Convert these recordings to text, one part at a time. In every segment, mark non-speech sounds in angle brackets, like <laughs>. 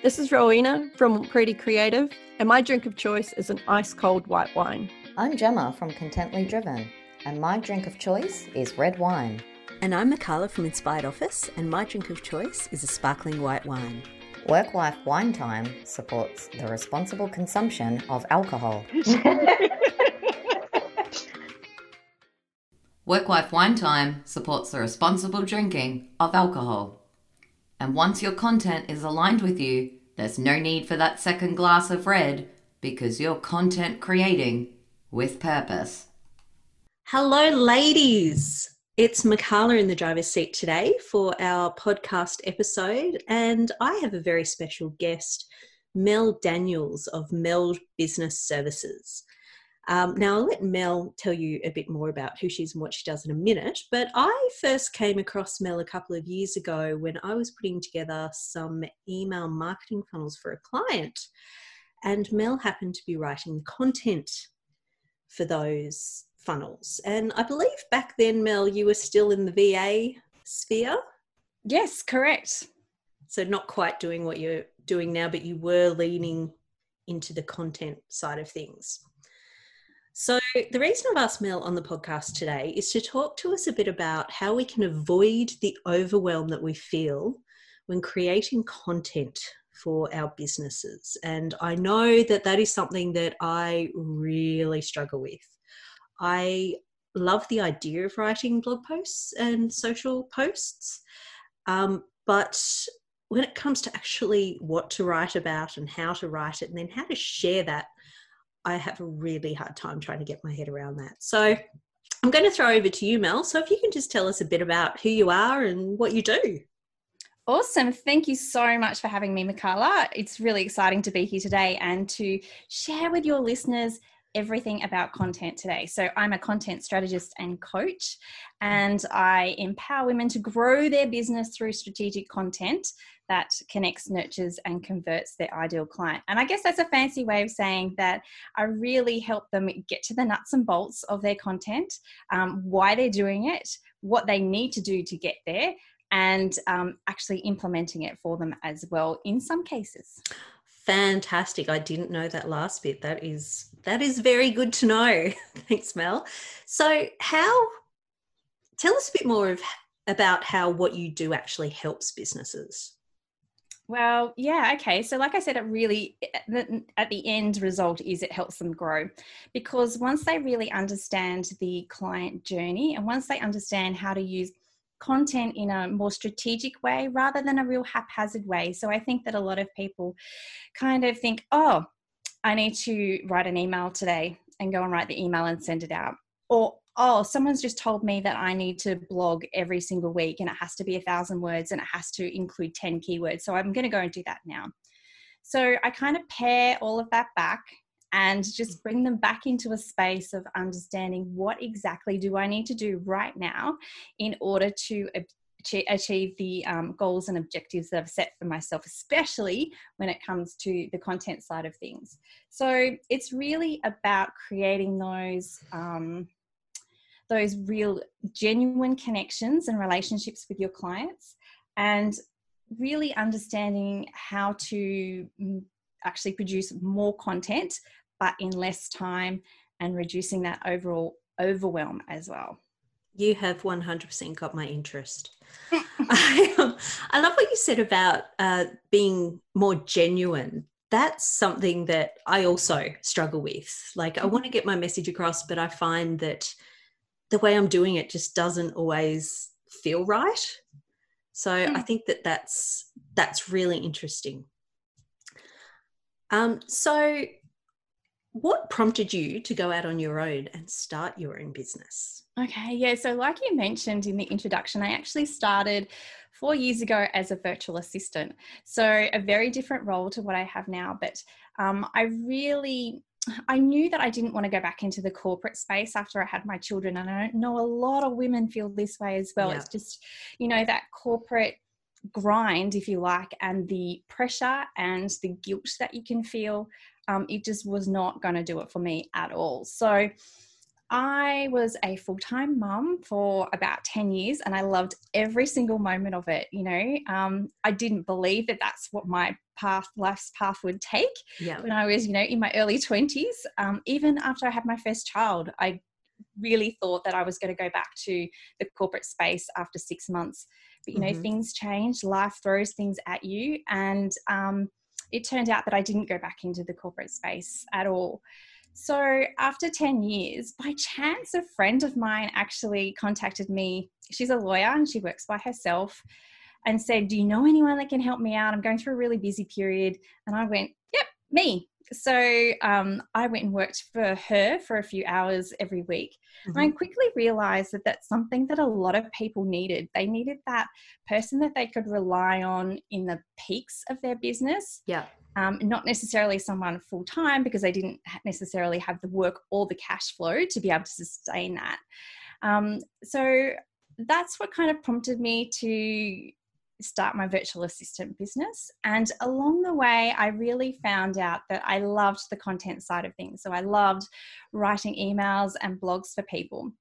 This is Rowena from Pretty Creative, and my drink of choice is an ice cold white wine. I'm Gemma from Contently Driven, and my drink of choice is red wine. And I'm Mikala from Inspired Office, and my drink of choice is a sparkling white wine. Work Life Wine Time supports the responsible consumption of alcohol. <laughs> Work Life Wine Time supports the responsible drinking of alcohol. And once your content is aligned with you, there's no need for that second glass of red because you're content creating with purpose. Hello, ladies. It's Mikala in the driver's seat today for our podcast episode, and I have a very special guest, Mel Daniels of Mel Business Services. Um, now, I'll let Mel tell you a bit more about who she is and what she does in a minute, but I first came across Mel a couple of years ago when I was putting together some email marketing funnels for a client, and Mel happened to be writing the content for those funnels. And I believe back then, Mel, you were still in the VA sphere. Yes, correct. So not quite doing what you're doing now, but you were leaning into the content side of things. So, the reason I've asked Mel on the podcast today is to talk to us a bit about how we can avoid the overwhelm that we feel when creating content for our businesses. And I know that that is something that I really struggle with. I love the idea of writing blog posts and social posts, um, but when it comes to actually what to write about and how to write it and then how to share that, I have a really hard time trying to get my head around that. So I'm going to throw over to you, Mel. So if you can just tell us a bit about who you are and what you do. Awesome. Thank you so much for having me, Mikala. It's really exciting to be here today and to share with your listeners everything about content today. So, I'm a content strategist and coach, and I empower women to grow their business through strategic content that connects, nurtures, and converts their ideal client. And I guess that's a fancy way of saying that I really help them get to the nuts and bolts of their content, um, why they're doing it, what they need to do to get there, and um, actually implementing it for them as well in some cases. Fantastic. I didn't know that last bit. That is that is very good to know. <laughs> Thanks mel. So how tell us a bit more of about how what you do actually helps businesses well, yeah, okay. So, like I said, it really, eh, eh, at the end result is it helps them grow because once they really understand the client journey and once they understand how to use content in a more strategic way rather than a real haphazard way. So I think that a lot of people kind of think, oh, I need to write an email today and go and write the email and send it out. Or, oh, someone's just told me that I need to blog every single week and it has to be a thousand words and it has to include 10 keywords. So I'm going to go and do that now. So I kind of pare all of that back and just bring them back into a space of understanding what exactly do I need to do right now in order to achieve the um, goals and objectives that I've set for myself, especially when it comes to the content side of things. So it's really about creating those. Um, those real genuine connections and relationships with your clients and really understanding how to mm, actually produce more content but in less time and reducing that overall overwhelm as well. You have 100% got my interest. I, <laughs> I, love what you said about uh, being more genuine. That's something that I also struggle with. Like, I want to get my message across, but I find that the way I'm doing it just doesn't always feel right. So I hmm. think that that's that's really interesting. Um, so what prompted you to go out on your own and start your own business? Okay, yeah. So, like you mentioned in the introduction, I actually started four years ago as a virtual assistant. So, a very different role to what I have now. But um, I really I knew that I didn't want to go back into the corporate space after I had my children. And I know a lot of women feel this way as well. Yeah. It's just, you know, that corporate grind, if you like, and the pressure and the guilt that you can feel um, it just was not going to do it for me at all. So I was a full time mum for about 10 years and I loved every single moment of it. You know, um, I didn't believe that that's what my path, life's path would take Yeah. when I was, you know, in my early 20s. Um, even after I had my first child, I really thought that I was going to go back to the corporate space after six months. But, you know, Mhm. things change, life throws things at you. And um, it turned out that I didn't go back into the corporate space at all. So after 10 years, by chance, a friend of mine actually contacted me. She's a lawyer and she works by herself and said, Do you know anyone that can help me out? I'm going through a really busy period. And I went, Yep, me. So um, I went and worked for her for a few hours every week. And I quickly realized that that's something that a lot of people needed. They needed that person that they could rely on in the peaks of their business Yeah. Um, not necessarily someone full time because they didn't necessarily have the work or the cash flow to be able to sustain that. Um, so that's what kind of prompted me to start my virtual assistant business. And along the way, I really found out that I loved the content side of things. So I loved writing emails and blogs for people.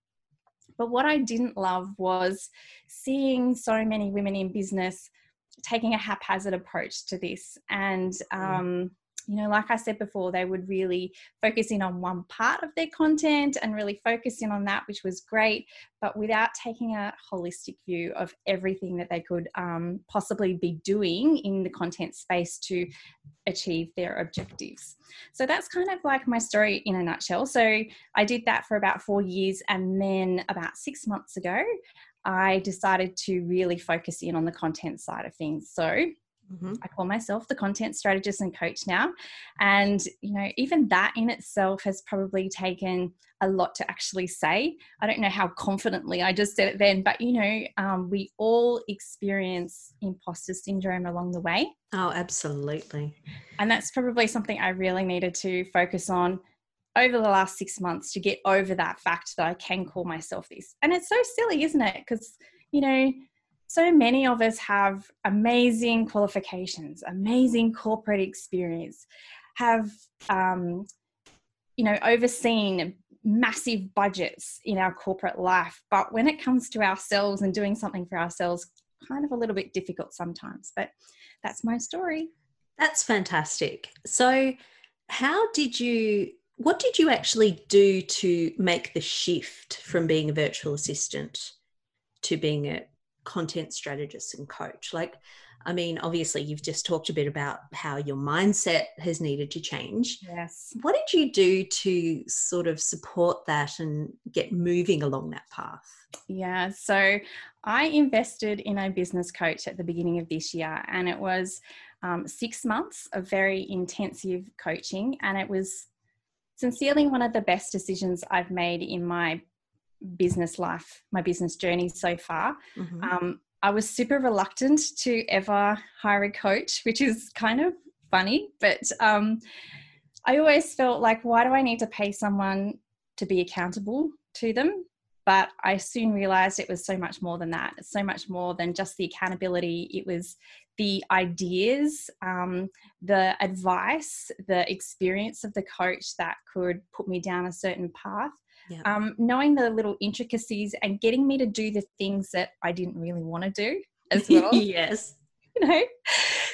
But what I didn't love was seeing so many women in business taking a haphazard approach to this. And, um, you know, like I said before, they would really focus in on one part of their content and really focus in on that, which was great, but without taking a holistic view of everything that they could um, possibly be doing in the content space to achieve their objectives. So that's kind of like my story in a nutshell. So I did that for about four years, and then about six months ago, I decided to really focus in on the content side of things. So Mhm. I call myself the content strategist and coach now. And, you know, even that in itself has probably taken a lot to actually say. I don't know how confidently I just said it then, but, you know, um, we all experience imposter syndrome along the way. Oh, absolutely. And that's probably something I really needed to focus on over the last six months to get over that fact that I can call myself this. And it's so silly, isn't it? Because, you know, so many of us have amazing qualifications, amazing corporate experience, have, um, you know, overseen massive budgets in our corporate life. But when it comes to ourselves and doing something for ourselves, kind of a little bit difficult sometimes. But that's my story. That's fantastic. So, how did you, what did you actually do to make the shift from being a virtual assistant to being a content strategist and coach? Like, I mean, obviously, you've just talked a bit about how your mindset has needed to change. Yes. What did you do to sort of support that and get moving along that path? Yeah, so I invested in a business coach at the beginning of this year, and it was um, six months of very intensive coaching, and it was sincerely one of the best decisions I've made in my business life, my business journey so far. Mhm. Um, I was super reluctant to ever hire a coach, which is kind of funny, but um, I always felt like, why do I need to pay someone to be accountable to them? But I soon realized it was so much more than that. It's so much more than just the accountability. It was the ideas, um, the advice, the experience of the coach that could put me down a certain path. Yeah. Um, knowing the little intricacies and getting me to do the things that I didn't really want to do as <laughs> well. yes. you know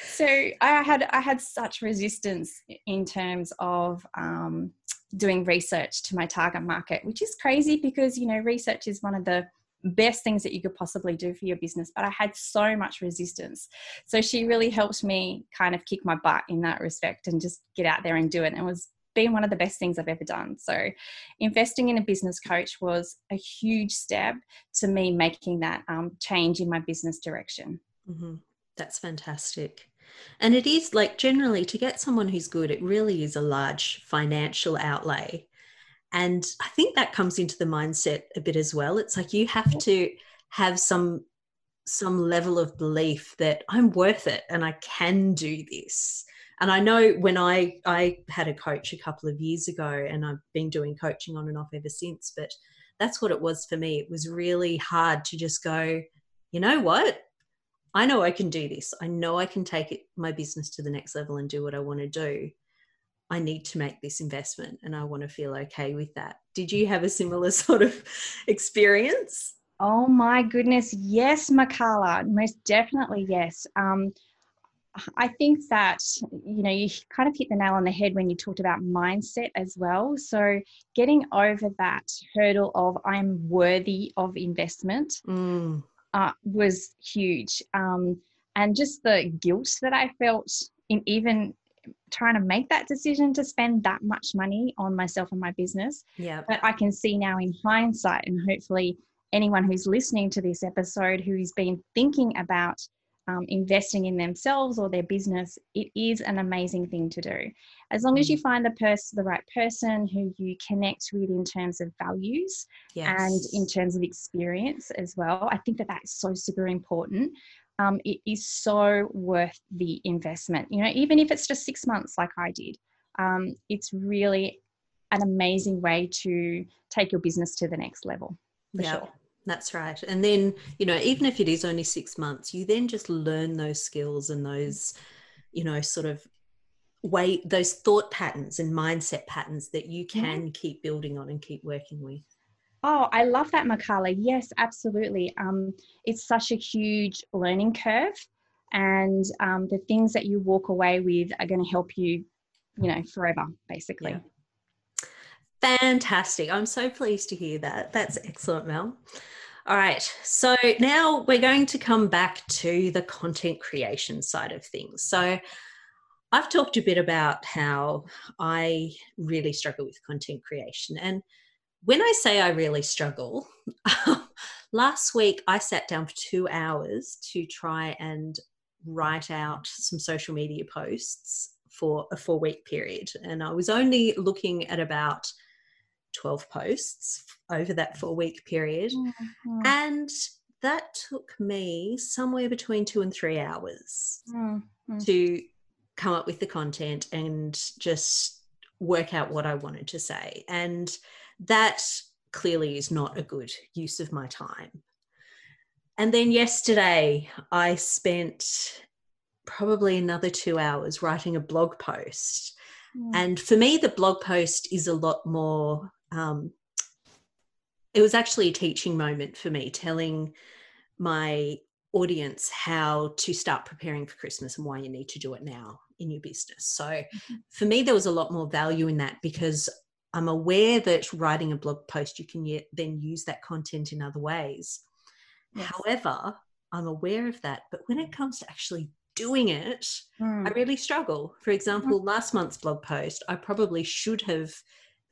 so i had i had such resistance in terms of um, doing research to my target market which is crazy because you know research is one of the best things that you could possibly do for your business but i had so much resistance so she really helped me kind of kick my butt in that respect and just get out there and do it and it was been one of the best things I've ever done. So, investing in a business coach was a huge step to me making that um, change in my business direction. hmm That's fantastic. And it is like generally to get someone who's good, it really is a large financial outlay. And I think that comes into the mindset a bit as well. It's like you have to have some some level of belief that I'm worth it and I can do this. And I know when I I had a coach a couple of years ago and I've been doing coaching on and off ever since, but that's what it was for me. It was really hard to just go, you know what? I know I can do this. I know I can take it, my business to the next level and do what I want to do. I need to make this investment and I want to feel okay with that. Did you have a similar <laughs> sort of experience? Oh my goodness, yes, Makala, most definitely yes. Um, I think that you know you kind of hit the nail on the head when you talked about mindset as well. So getting over that hurdle of I'm worthy of investment Mm, uh, was huge, um, and just the guilt that I felt in even trying to make that decision to spend that much money on myself and my business. yeah. But I can see now in hindsight, and hopefully anyone who's listening to this episode who's been thinking about um, investing in themselves or their business, it is an amazing thing to do. As long as you find the person, the right person who you connect with in terms of values Yes. and in terms of experience as well, I think that that's so super important. Um, it is so worth the investment. You know, even if it's just six months, like I did, um, it's really an amazing way to take your business to the next level. For Yeah. sure. That's right. And then, you know, even if it is only six months, you then just learn those skills and those, you know, sort of way, those thought patterns and mindset patterns that you Yeah. can keep building on and keep working with. Oh, I love that, Makala. Yes, absolutely. Um, it's such a huge learning curve, and um, the things that you walk away with are going to help you, you know, forever, basically. Yeah. Fantastic. I'm so pleased to hear that. That's excellent, Mel. All right. So now we're going to come back to the content creation side of things. So I've talked a bit about how I really struggle with content creation. And when I say I really struggle, <laughs> last week I sat down for two hours to try and write out some social media posts for a four week period. And I was only looking at about 12 posts over that four week period. Mhm. And that took me somewhere between two and three hours Mhm. Mhm. to come up with the content and just work out what I wanted to say. And that clearly is not a good use of my time. And then yesterday, I spent probably another two hours writing a blog post. Mhm. And for me, the blog post is a lot more, um, it was actually a teaching moment for me, telling my audience how to start preparing for Christmas and why you need to do it now in your business. So for me, there was a lot more value in that because I'm aware that writing a blog post, you can yet then use that content in other ways. Yes. However, I'm aware of that. But when it comes to actually doing it, Mm. I really struggle. For example, last month's blog post, I probably should have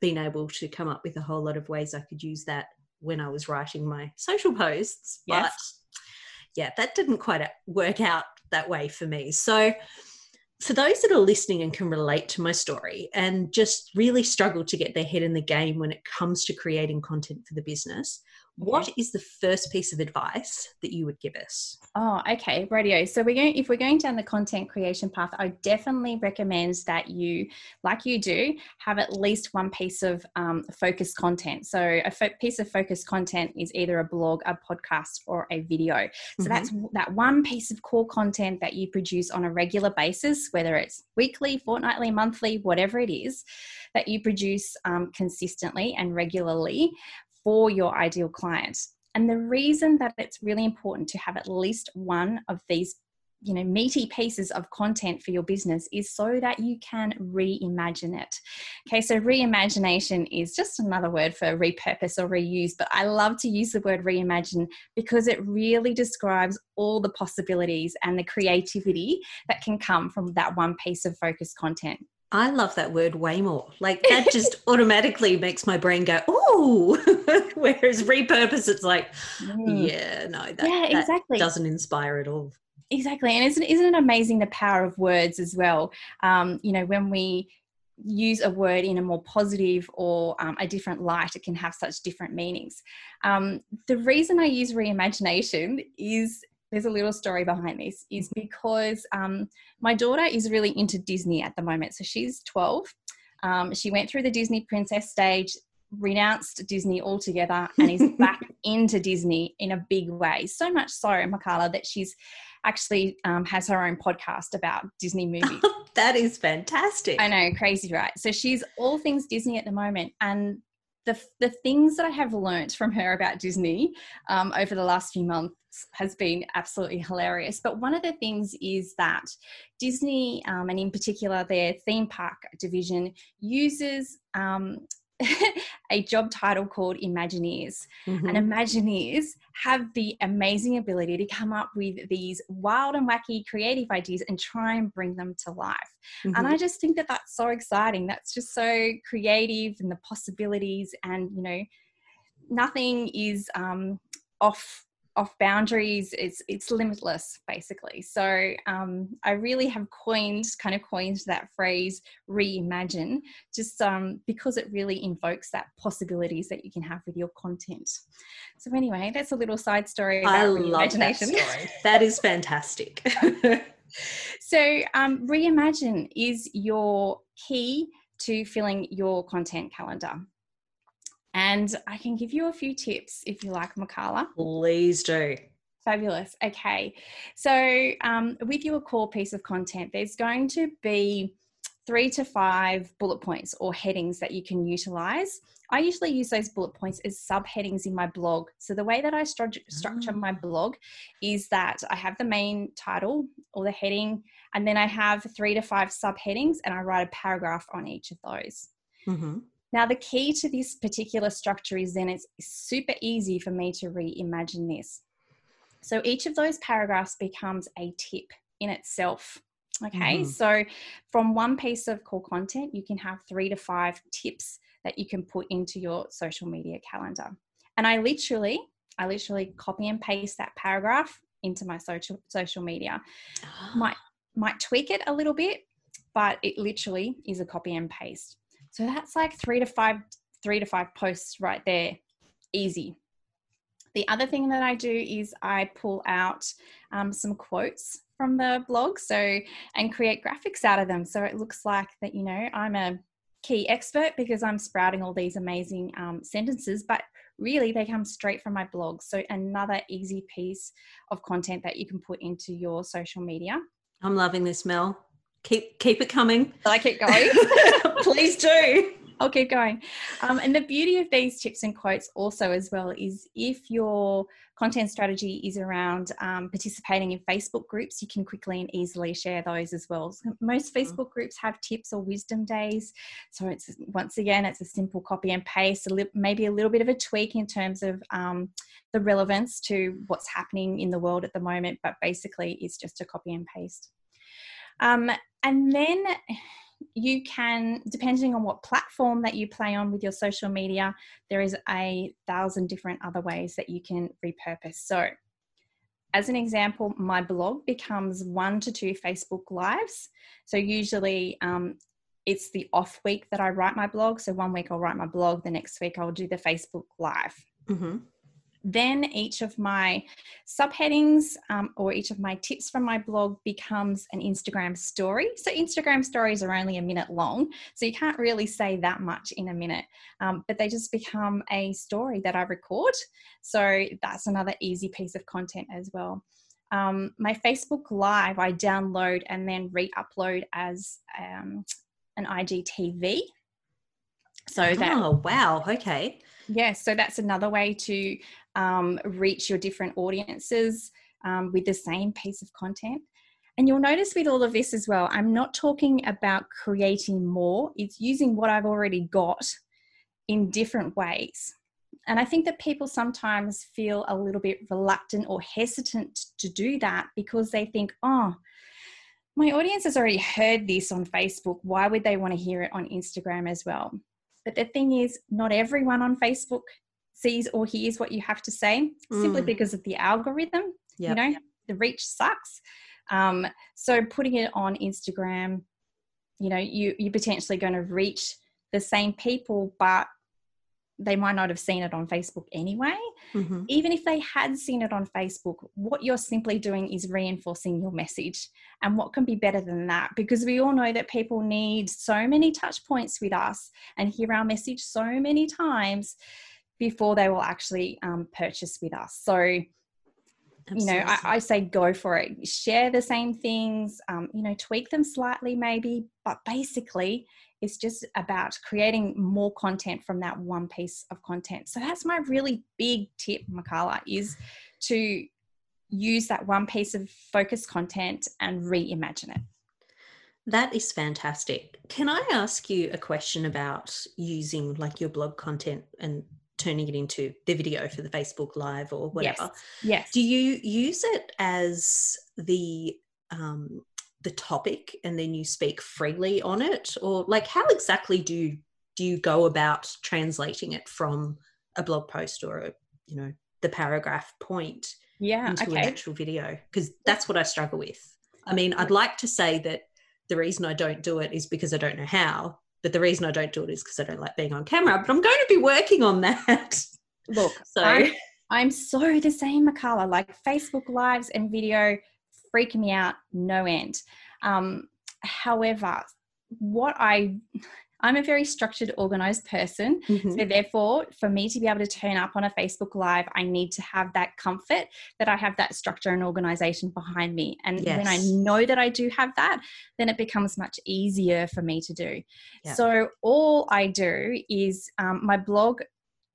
been able to come up with a whole lot of ways I could use that when I was writing my social posts. Yes. But yeah, that didn't quite uh, work out that way for me. So, for those that are listening and can relate to my story and just really struggle to get their head in the game when it comes to creating content for the business, what is the first piece of advice that you would give us? Oh, okay, radio. So we're going if we're going down the content creation path, I definitely recommend that you, like you do, have at least one piece of um, focused content. So a fo- piece of focused content is either a blog, a podcast, or a video. So Mhm. that's that one piece of core content that you produce on a regular basis, whether it's weekly, fortnightly, monthly, whatever it is, that you produce um, consistently and regularly for your ideal clients. And the reason that it's really important to have at least one of these you know meaty pieces of content for your business is so that you can reimagine it okay so reimagination is just another word for repurpose or reuse but i love to use the word reimagine because it really describes all the possibilities and the creativity that can come from that one piece of focused content I love that word way more. Like that just <laughs> automatically makes my brain go, "Ooh." <laughs> Whereas repurpose, it's like, Mm. yeah, no, that, yeah that exactly doesn't inspire at all. Exactly, and isn't isn't it amazing the power of words as well? Um, you know, when we use a word in a more positive or um, a different light, it can have such different meanings. Um, the reason I use reimagination is there's a little story behind this is because um, my daughter is really into Disney at the moment. So she's 12. Um, she went through the Disney princess stage, renounced Disney altogether, and is <laughs> back into Disney in a big way. So much so, Makala, that she's actually um, has her own podcast about Disney <laughs> movies. that is fantastic. I know, crazy, right? So she's all things Disney at the moment. And the, the things that I have learnt from her about Disney um, over the last few months has been absolutely hilarious. But one of the things is that Disney, um, and in particular their theme park division, uses um, <laughs> a job title called Imagineers. Mhm. And Imagineers have the amazing ability to come up with these wild and wacky creative ideas and try and bring them to life. And Mhm. I just think that that's so exciting. That's just so creative and the possibilities, and you know, nothing is um, off off boundaries. It's it's limitless, basically. So um, I really have coined, kind of coined that phrase reimagine, just um, because it really invokes that possibilities that you can have with your content. So anyway, that's a little side story about I love that story. <laughs> That is fantastic. <laughs> So, um, reimagine is your key to filling your content calendar. And I can give you a few tips if you like, Makala. Please do. Fabulous. Okay. So, um, with your core piece of content, there's going to be three to five bullet points or headings that you can utilize. I usually use those bullet points as subheadings in my blog. So, the way that I structure, structure my blog is that I have the main title or the heading, and then I have three to five subheadings, and I write a paragraph on each of those. Mhm. Now, the key to this particular structure is then it's super easy for me to reimagine this. So each of those paragraphs becomes a tip in itself. Okay, Mhm. so from one piece of core content, you can have three to five tips that you can put into your social media calendar. And I literally, I literally copy and paste that paragraph into my social social media. Might might tweak it a little bit, but it literally is a copy and paste. So that's like three to five, three to five posts right there, easy. The other thing that I do is I pull out um, some quotes from the blog, so and create graphics out of them, so it looks like that you know I'm a key expert because I'm sprouting all these amazing um, sentences, but really they come straight from my blog. So another easy piece of content that you can put into your social media. I'm loving this, Mel. Keep keep it coming. I keep going? <laughs> Please do. I'll keep going. Um, and the beauty of these tips and quotes also as well is if your content strategy is around um, participating in Facebook groups, you can quickly and easily share those as well. So most Facebook groups have tips or wisdom days. So it's once again, it's a simple copy and paste, a li- maybe a little bit of a tweak in terms of um, the relevance to what's happening in the world at the moment, but basically it's just a copy and paste. Um, and then you can, depending on what platform that you play on with your social media, there is a thousand different other ways that you can repurpose. So, as an example, my blog becomes one to two Facebook Lives. So, usually um, it's the off week that I write my blog. So, one week I'll write my blog, the next week I'll do the Facebook Live hmm then each of my subheadings um, or each of my tips from my blog becomes an Instagram story. So, Instagram stories are only a minute long, so you can't really say that much in a minute, um, but they just become a story that I record. So, that's another easy piece of content as well. Um, my Facebook Live, I download and then re upload as um, an IGTV. So, that Oh wow. Okay. Yes, so that's another way to um, reach your different audiences um, with the same piece of content. And you'll notice with all of this as well, I'm not talking about creating more, it's using what I've already got in different ways. And I think that people sometimes feel a little bit reluctant or hesitant to do that because they think, oh, my audience has already heard this on Facebook. Why would they want to hear it on Instagram as well? But the thing is, not everyone on Facebook sees or hears what you have to say simply Mm. because of the algorithm. Yep. You know, the reach sucks. Um, so putting it on Instagram, you know, you you're potentially going to reach the same people, but they might not have seen it on Facebook anyway. Mhm. Even if they had seen it on Facebook, what you're simply doing is reinforcing your message. And what can be better than that? Because we all know that people need so many touch points with us and hear our message so many times before they will actually um, purchase with us. So you know I, I, say go for it. Share the same things um, you know tweak them slightly maybe but basically it's just about creating more content from that one piece of content. So that's my really big tip Makala is to use that one piece of focus content and reimagine it. That is fantastic. Can i ask you a question about using like your blog content and turning it into the video for the Facebook Live or whatever. Yes. yes. Do you use it as the um, the topic and then you speak freely on it, or like how exactly do you, do you go about translating it from a blog post or a you know the paragraph point yeah, into okay. an actual video? Because that's what I struggle with. I mean, I'd like to say that the reason I don't do it is because I don't know how, but the reason I don't do it is because I don't like being on camera. But I'm going to be working on that. <laughs> Look, so I'm, I'm so the same, Makala. Like Facebook lives and video freak me out no end. Um, however, what I I'm a very structured, organized person. Mm-hmm. So, therefore, for me to be able to turn up on a Facebook Live, I need to have that comfort that I have that structure and organization behind me. And yes. when I know that I do have that, then it becomes much easier for me to do. Yeah. So, all I do is um, my blog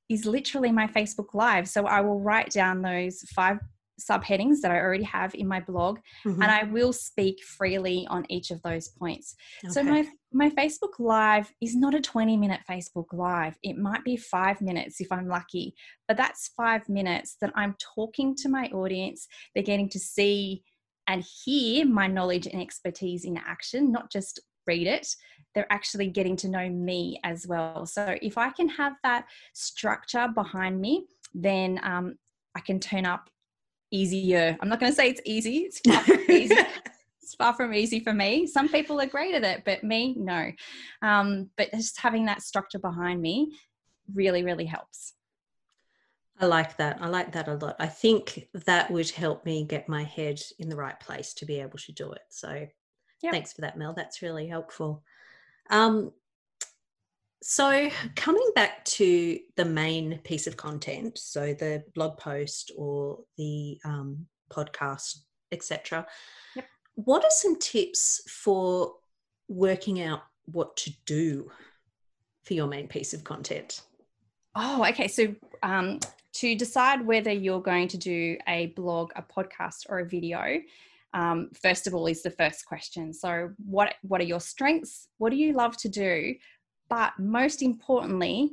is literally my Facebook Live. So, I will write down those five subheadings that I already have in my blog, mm-hmm. and I will speak freely on each of those points. Okay. So my my Facebook Live is not a 20 minute Facebook Live. It might be five minutes if I'm lucky, but that's five minutes that I'm talking to my audience. They're getting to see and hear my knowledge and expertise in action, not just read it. They're actually getting to know me as well. So if I can have that structure behind me, then um, I can turn up easier. I'm not going to say it's easy. It's far from <laughs> easy. it's far from easy for me. Some people are great at it, but me, no. Um, but just having that structure behind me really, really helps. I like that. I like that a lot. I think that would help me get my head in the right place to be able to do it. So yep. thanks for that, Mel. That's really helpful. Um, so, coming back to the main piece of content, so the blog post or the um, podcast, etc. Yep. What are some tips for working out what to do for your main piece of content? Oh, okay. So, um, to decide whether you're going to do a blog, a podcast, or a video, um, first of all, is the first question. So, what what are your strengths? What do you love to do? But most importantly,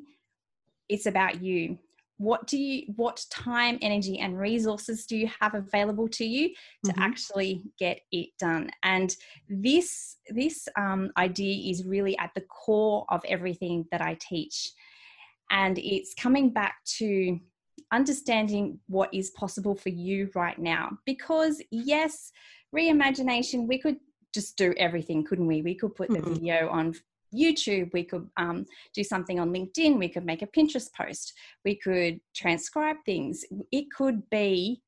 it's about you. What do you, what time, energy, and resources do you have available to you to mm-hmm. actually get it done? And this, this um, idea is really at the core of everything that I teach. And it's coming back to understanding what is possible for you right now. Because, yes, reimagination, we could just do everything, couldn't we? We could put the mm-hmm. video on YouTube, we could um, do something on LinkedIn, we could make a Pinterest post, we could transcribe things. It could be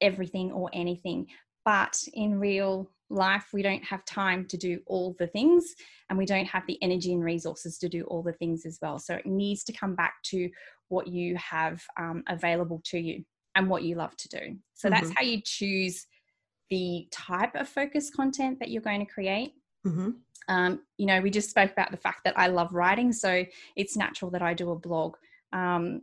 everything or anything. But in real life, we don't have time to do all the things and we don't have the energy and resources to do all the things as well. So it needs to come back to what you have um, available to you and what you love to do. So mm-hmm. that's how you choose the type of focus content that you're going to create. Mm-hmm. Um, you know, we just spoke about the fact that I love writing, so it's natural that I do a blog. Um,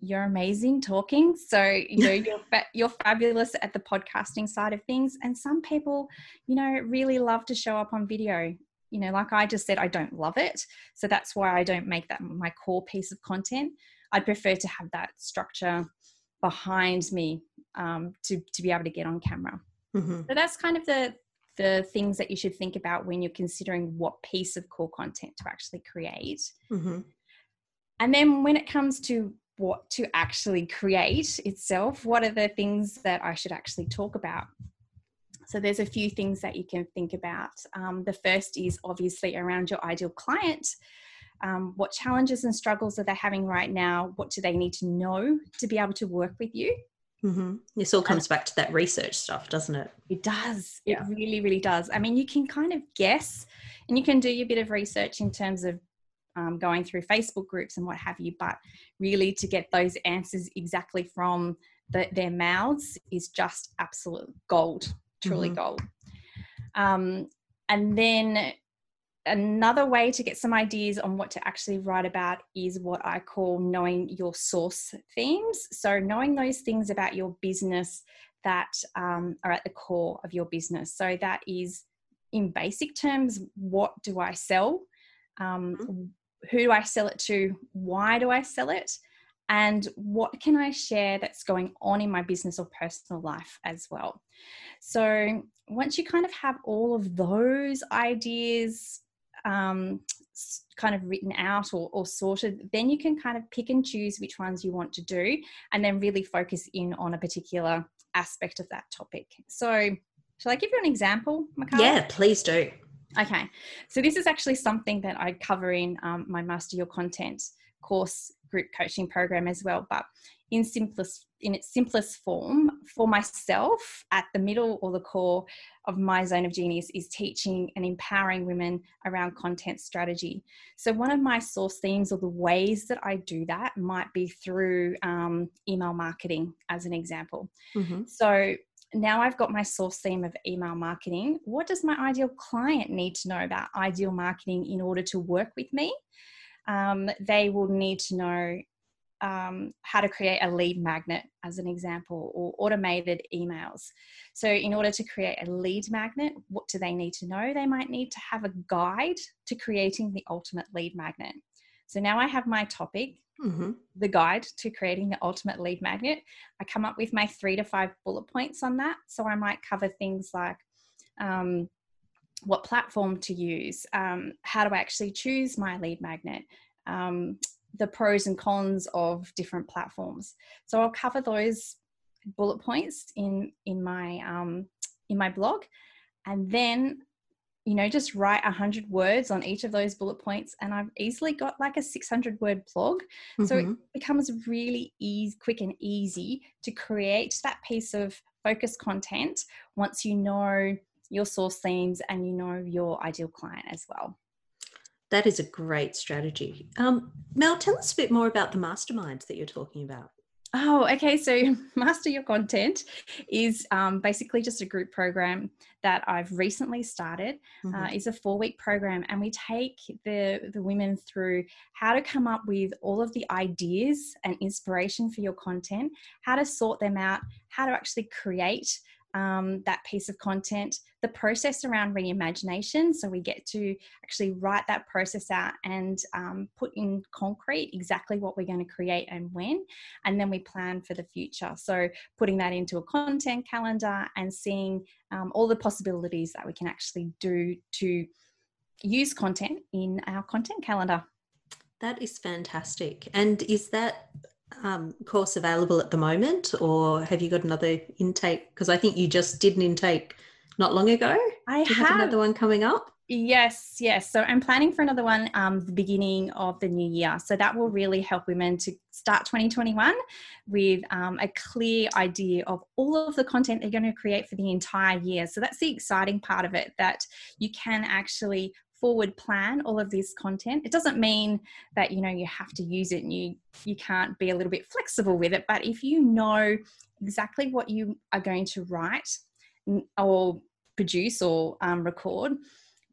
you're amazing talking, so you know you're fa- <laughs> you're fabulous at the podcasting side of things. And some people, you know, really love to show up on video. You know, like I just said, I don't love it, so that's why I don't make that my core piece of content. I'd prefer to have that structure behind me um, to to be able to get on camera. Mm-hmm. So that's kind of the the things that you should think about when you're considering what piece of core content to actually create. Mm-hmm. And then when it comes to what to actually create itself, what are the things that I should actually talk about? So there's a few things that you can think about. Um, the first is obviously around your ideal client. Um, what challenges and struggles are they having right now? What do they need to know to be able to work with you? Mm-hmm. This all comes and back to that research stuff, doesn't it? It does. Yeah. It really, really does. I mean, you can kind of guess and you can do your bit of research in terms of um, going through Facebook groups and what have you, but really to get those answers exactly from the, their mouths is just absolute gold, truly Mhm. gold. Um, and then another way to get some ideas on what to actually write about is what I call knowing your source themes. So, knowing those things about your business that um, are at the core of your business. So, that is in basic terms what do I sell? Um, who do I sell it to? Why do I sell it? And what can I share that's going on in my business or personal life as well? So, once you kind of have all of those ideas um, kind of written out or, or sorted, then you can kind of pick and choose which ones you want to do and then really focus in on a particular aspect of that topic. So, shall I give you an example, Makala? Yeah, please do. Okay, so this is actually something that I cover in um, my Master Your Content course group coaching program as well. But in simplest, in its simplest form, for myself, at the middle or the core of my zone of genius is teaching and empowering women around content strategy. So one of my source themes or the ways that I do that might be through um, email marketing, as an example. Mhm. So now I've got my source theme of email marketing. What does my ideal client need to know about ideal marketing in order to work with me? Um, they will need to know um, how to create a lead magnet, as an example, or automated emails. So, in order to create a lead magnet, what do they need to know? They might need to have a guide to creating the ultimate lead magnet. So, now I have my topic, Mhm. the guide to creating the ultimate lead magnet. I come up with my three to five bullet points on that. So I might cover things like um, what platform to use, um, how do I actually choose my lead magnet, um, the pros and cons of different platforms. So I'll cover those bullet points in in my um, in my blog, and then you know just write a hundred words on each of those bullet points, and I've easily got like a six hundred word blog so it Mhm. becomes really easy, quick and easy to create that piece of focused content once you know your source themes and you know your ideal client as well. That is a great strategy. Um, Mel, tell us a bit more about the masterminds that you're talking about. Oh, okay. So, <laughs> Master Your Content is um, basically just a group program that I've recently started. Mhm. Uh, it's a four week program, and we take the, the women through how to come up with all of the ideas and inspiration for your content, how to sort them out, how to actually create um, that piece of content, the process around reimagination. So we get to actually write that process out and um, put in concrete exactly what we're going to create and when. And then we plan for the future. So putting that into a content calendar and seeing um, all the possibilities that we can actually do to use content in our content calendar. That is fantastic. And is that um, course available at the moment, or have you got another intake? Because I think you just did an intake not long ago. I have have another one coming up? Yes, yes. So I'm planning for another one um the beginning of the new year. So that will really help women to start 2021 with um, a clear idea of all of the content they're going to create for the entire year. So that's the exciting part of it that you can actually forward plan all of this content. It doesn't mean that you know you have to use it and you you can't be a little bit flexible with it, but if you know exactly what you are going to write or produce or um, record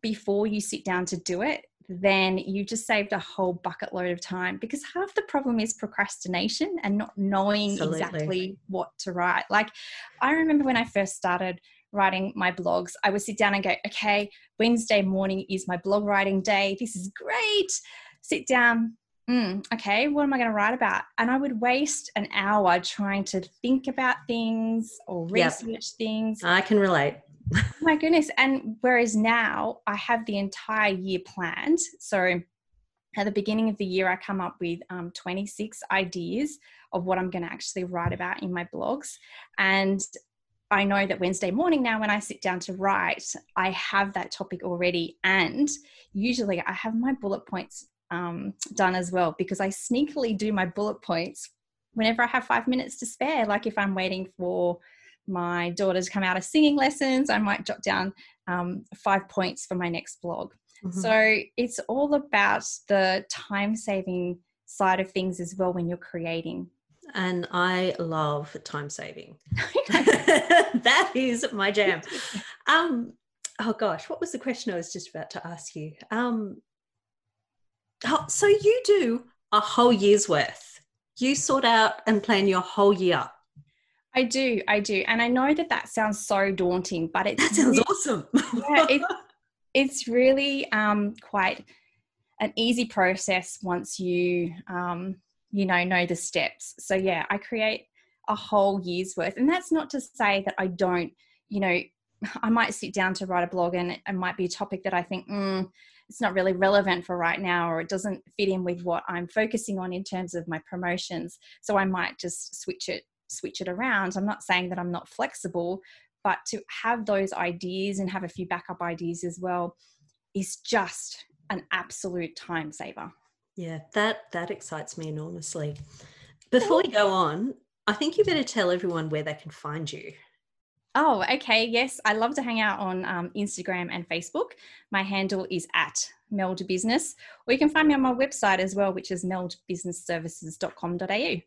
before you sit down to do it, then you just saved a whole bucket load of time because half the problem is procrastination and not knowing Absolutely. exactly what to write. Like, I remember when I first started writing my blogs, I would sit down and go, okay, Wednesday morning is my blog writing day. This is great. Sit down. Mm, okay, what am I going to write about? And I would waste an hour trying to think about things or Yep. research things I can relate. Oh my goodness. And whereas now I have the entire year planned. So at the beginning of the year, I come up with um, 26 ideas of what I'm going to actually write about in my blogs. And I know that Wednesday morning now, when I sit down to write, I have that topic already. And usually I have my bullet points um, done as well because I sneakily do my bullet points whenever I have five minutes to spare. Like if I'm waiting for my daughter to come out of singing lessons, I might jot down um, five points for my next blog. Mhm. So it's all about the time saving side of things as well when you're creating. And I love time saving. <laughs> <laughs> that is my jam. <laughs> Um, oh gosh, what was the question I was just about to ask you? Um, oh, so you do a whole year's worth. You sort out and plan your whole year. I do, I do, and I know that that sounds so daunting, but it that sounds awesome. yeah, it, it's really um, quite an easy process once you um, you know know the steps. So yeah, I create a whole year's worth, and that's not to say that I don't, you know, <sighs> I might sit down to write a blog, and it might be a topic that I think. Mm, it's not really relevant for right now or it doesn't fit in with what i'm focusing on in terms of my promotions so i might just switch it switch it around. I'm not saying that I'm not flexible, but to have those ideas and have a few backup ideas as well is just an absolute time saver. Yeah, that that excites me enormously. Before we go on, I think you better tell everyone where they can find you. Oh, okay. Yes, I love to hang out on um, Instagram and Facebook. My handle is at Meld Business, or you can find me on my website as well, which is meldbusinessservices.com.au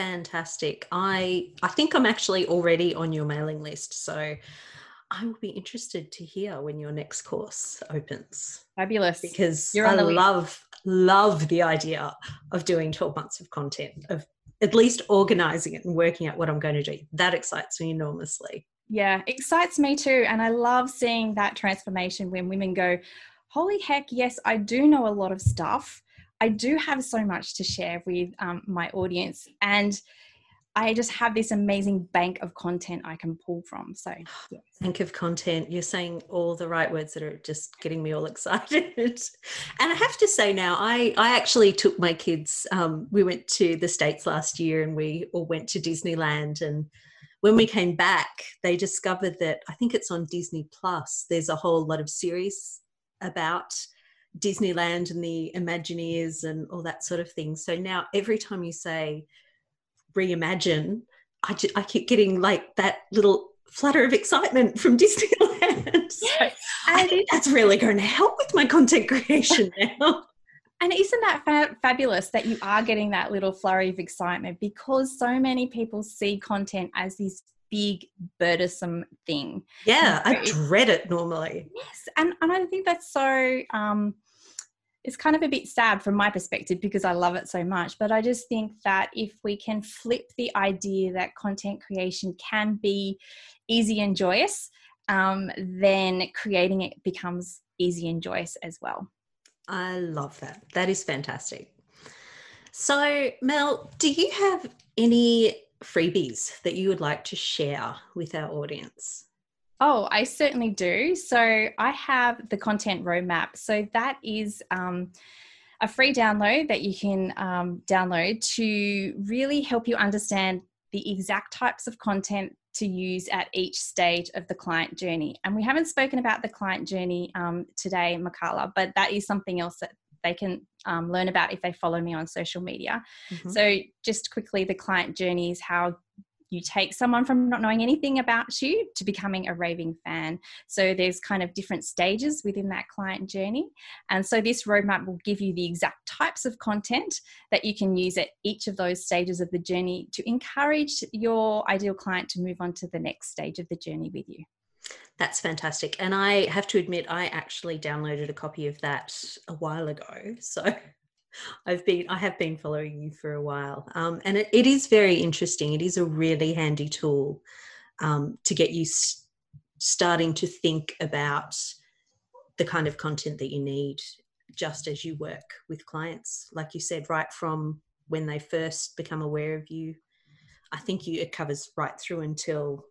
fantastic. I I think I'm actually already on your mailing list, so I will be interested to hear when your next course opens. Fabulous. Because You're on I love love the idea of doing 12 months of content, of at least organizing it and working out what I'm going to do. That excites me enormously. Yeah, excites me too. And I love seeing that transformation when women go, Holy heck, yes, I do know a lot of stuff I do have so much to share with um, my audience, and I just have this amazing bank of content I can pull from. So, <sighs> yes. bank of content. You're saying all the right words that are just getting me all <laughs> excited. and I have to say now, I I actually took my kids. Um, we went to the states last year, and we all went to Disneyland. And when we came back, they discovered that I think it's on Disney Plus. There's a whole lot of series about Disneyland and the Imagineers and all that sort of thing. So now every time you say reimagine, I, just, I keep getting like that little flutter of excitement from <laughs> Disneyland. so I think that's really going to help with my content creation <laughs> now. And isn't that fa- fabulous that you are getting that little flurry of excitement because so many people see content as this big, burdensome thing. Yeah, I dread it normally. Yes, and, and I think that's so um, it's kind of a bit sad from my perspective because I love it so much. But I just think that if we can flip the idea that content creation can be easy and joyous, um, then creating it becomes easy and joyous as well. I love that. That is fantastic. So, Mel, do you have any freebies that you would like to share with our audience? Oh, I certainly do. So I have the content roadmap. So that is um, a free download that you can um, download to really help you understand the exact types of content to use at each stage of the client journey. And we haven't spoken about the client journey um, today, Makala, but that is something else that they can um, learn about if they follow me on social media. Mm-hmm. So, just quickly, the client journey is how you take someone from not knowing anything about you to becoming a raving fan. So there's kind of different stages within that client journey. And so this roadmap will give you the exact types of content that you can use at each of those stages of the journey to encourage your ideal client to move on to the next stage of the journey with you. That's fantastic. And I have to admit, I actually downloaded a copy of that a while ago. So <laughs> I've been I have been following you for a while, um, and it, it is very interesting. It is a really handy tool um, to get you s- starting to think about the kind of content that you need just as you work with clients. Like you said, right from when they first become aware of you, I think you it covers right through until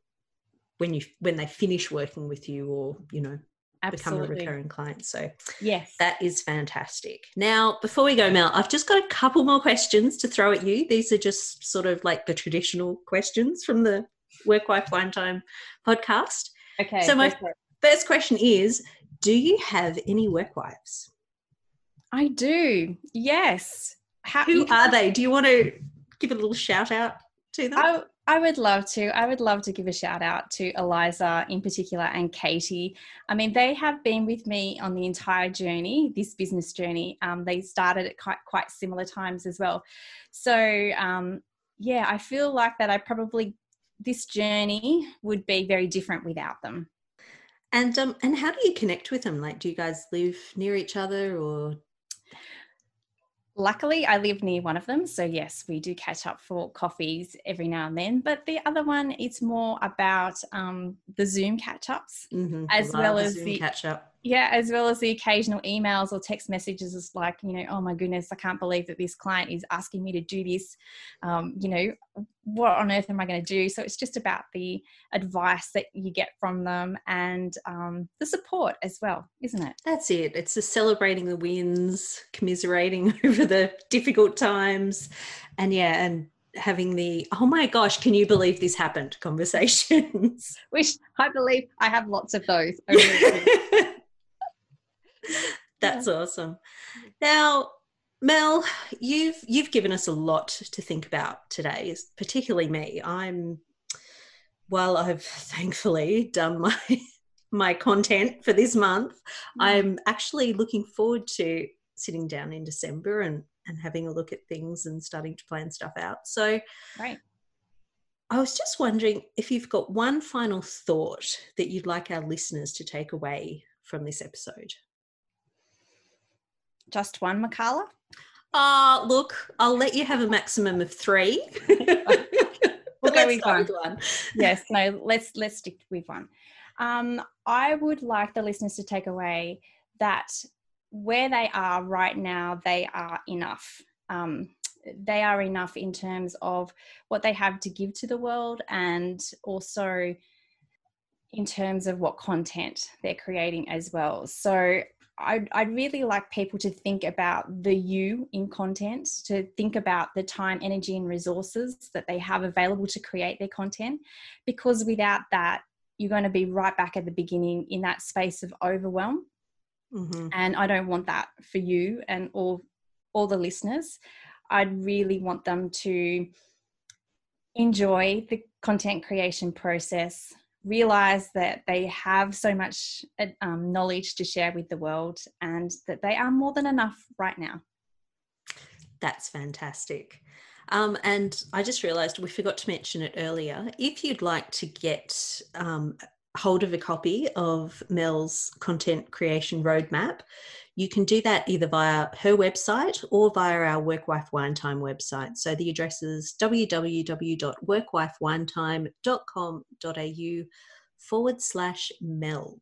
when you when they finish working with you or you know Absolutely. become a recurring client. So, yes, that is fantastic. Now, before we go, Mel, I've just got a couple more questions to throw at you. These are just sort of like the traditional questions from the Work Wife Wine Time podcast. Okay. So, my first question is Do you have any work wives? I do. Yes. How, Who are they? Do you want to give a little shout out to them? I, I would love to. I would love to give a shout out to Eliza in particular and Katie. I mean, they have been with me on the entire journey, this business journey. Um, they started at quite, quite similar times as well. So, um, yeah, I feel like that I probably this journey would be very different without them. And um, and how do you connect with them? Like, do you guys live near each other, or Luckily, I live near one of them. So, yes, we do catch up for coffees every now and then. But the other one, it's more about um, the Zoom catch ups Mhm, as love well as Zoom the catch up? Yeah, as well as the occasional emails or text messages, is like, you know, oh my goodness, I can't believe that this client is asking me to do this. Um, you know, what on earth am I going to do? So it's just about the advice that you get from them and um, the support as well, isn't it? That's it. It's just celebrating the wins, commiserating <laughs> over the difficult times, and yeah, and having the oh my gosh, can you believe this happened <laughs> conversations. Which I believe I have lots of those. <laughs> over the years. That's awesome. Now, Mel, you've you've given us a lot to think about today, particularly me. I'm while I've thankfully done my <laughs> my content for this month, mm. I'm actually looking forward to sitting down in December and and having a look at things and starting to plan stuff out. So Right. I was just wondering if you've got one final thought that you'd like our listeners to take away from this episode. Just one, Makala? Uh, look, I'll let you have a maximum of three. <laughs> We'll go with one. one. yes no let's let's stick with one um, i would like the listeners to take away that where they are right now they are enough um, they are enough in terms of what they have to give to the world and also in terms of what content they're creating as well so I'd, I'd really like people to think about the you in content, to think about the time, energy, and resources that they have available to create their content. Because without that, you're going to be right back at the beginning in that space of overwhelm. Mhm. And I don't want that for you and all, all the listeners. I'd really want them to enjoy the content creation process, realize that they have so much uh, um, knowledge to share with the world and that they are more than enough right now. That's fantastic. Um, and I just realised we forgot to mention it earlier. If you'd like to get um, hold of a copy of Mel's content creation roadmap, you can do that either via her website or via our Work Wife Wine Time website. So the address is www.workwifewinetime.com.au forward slash meld.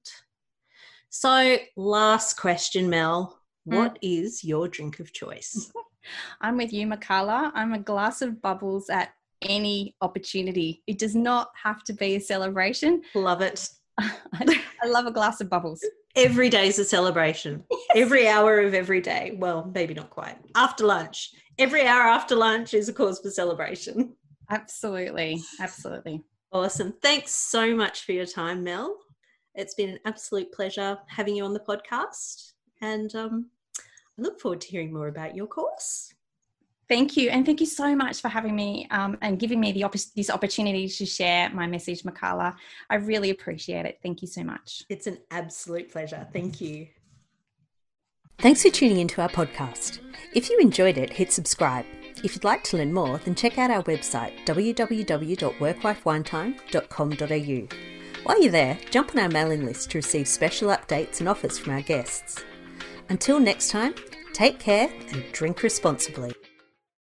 So, last question, Mel. Hmm. What is your drink of choice? <laughs> I'm with you, Makala. I'm a glass of bubbles at any opportunity. It does not have to be a celebration. Love it. <laughs> I love a glass of bubbles. Every day is a celebration. Every hour of every day. Well, maybe not quite. After lunch. Every hour after lunch is a cause for celebration. Absolutely. Absolutely. Awesome. Thanks so much for your time, Mel. It's been an absolute pleasure having you on the podcast. And um, I look forward to hearing more about your course. Thank you. And thank you so much for having me um, and giving me the opp- this opportunity to share my message, Makala. I really appreciate it. Thank you so much. It's an absolute pleasure. Thank you. Thanks for tuning into our podcast. If you enjoyed it, hit subscribe. If you'd like to learn more, then check out our website www.workwifewinetime.com.au. While you're there, jump on our mailing list to receive special updates and offers from our guests. Until next time, take care and drink responsibly.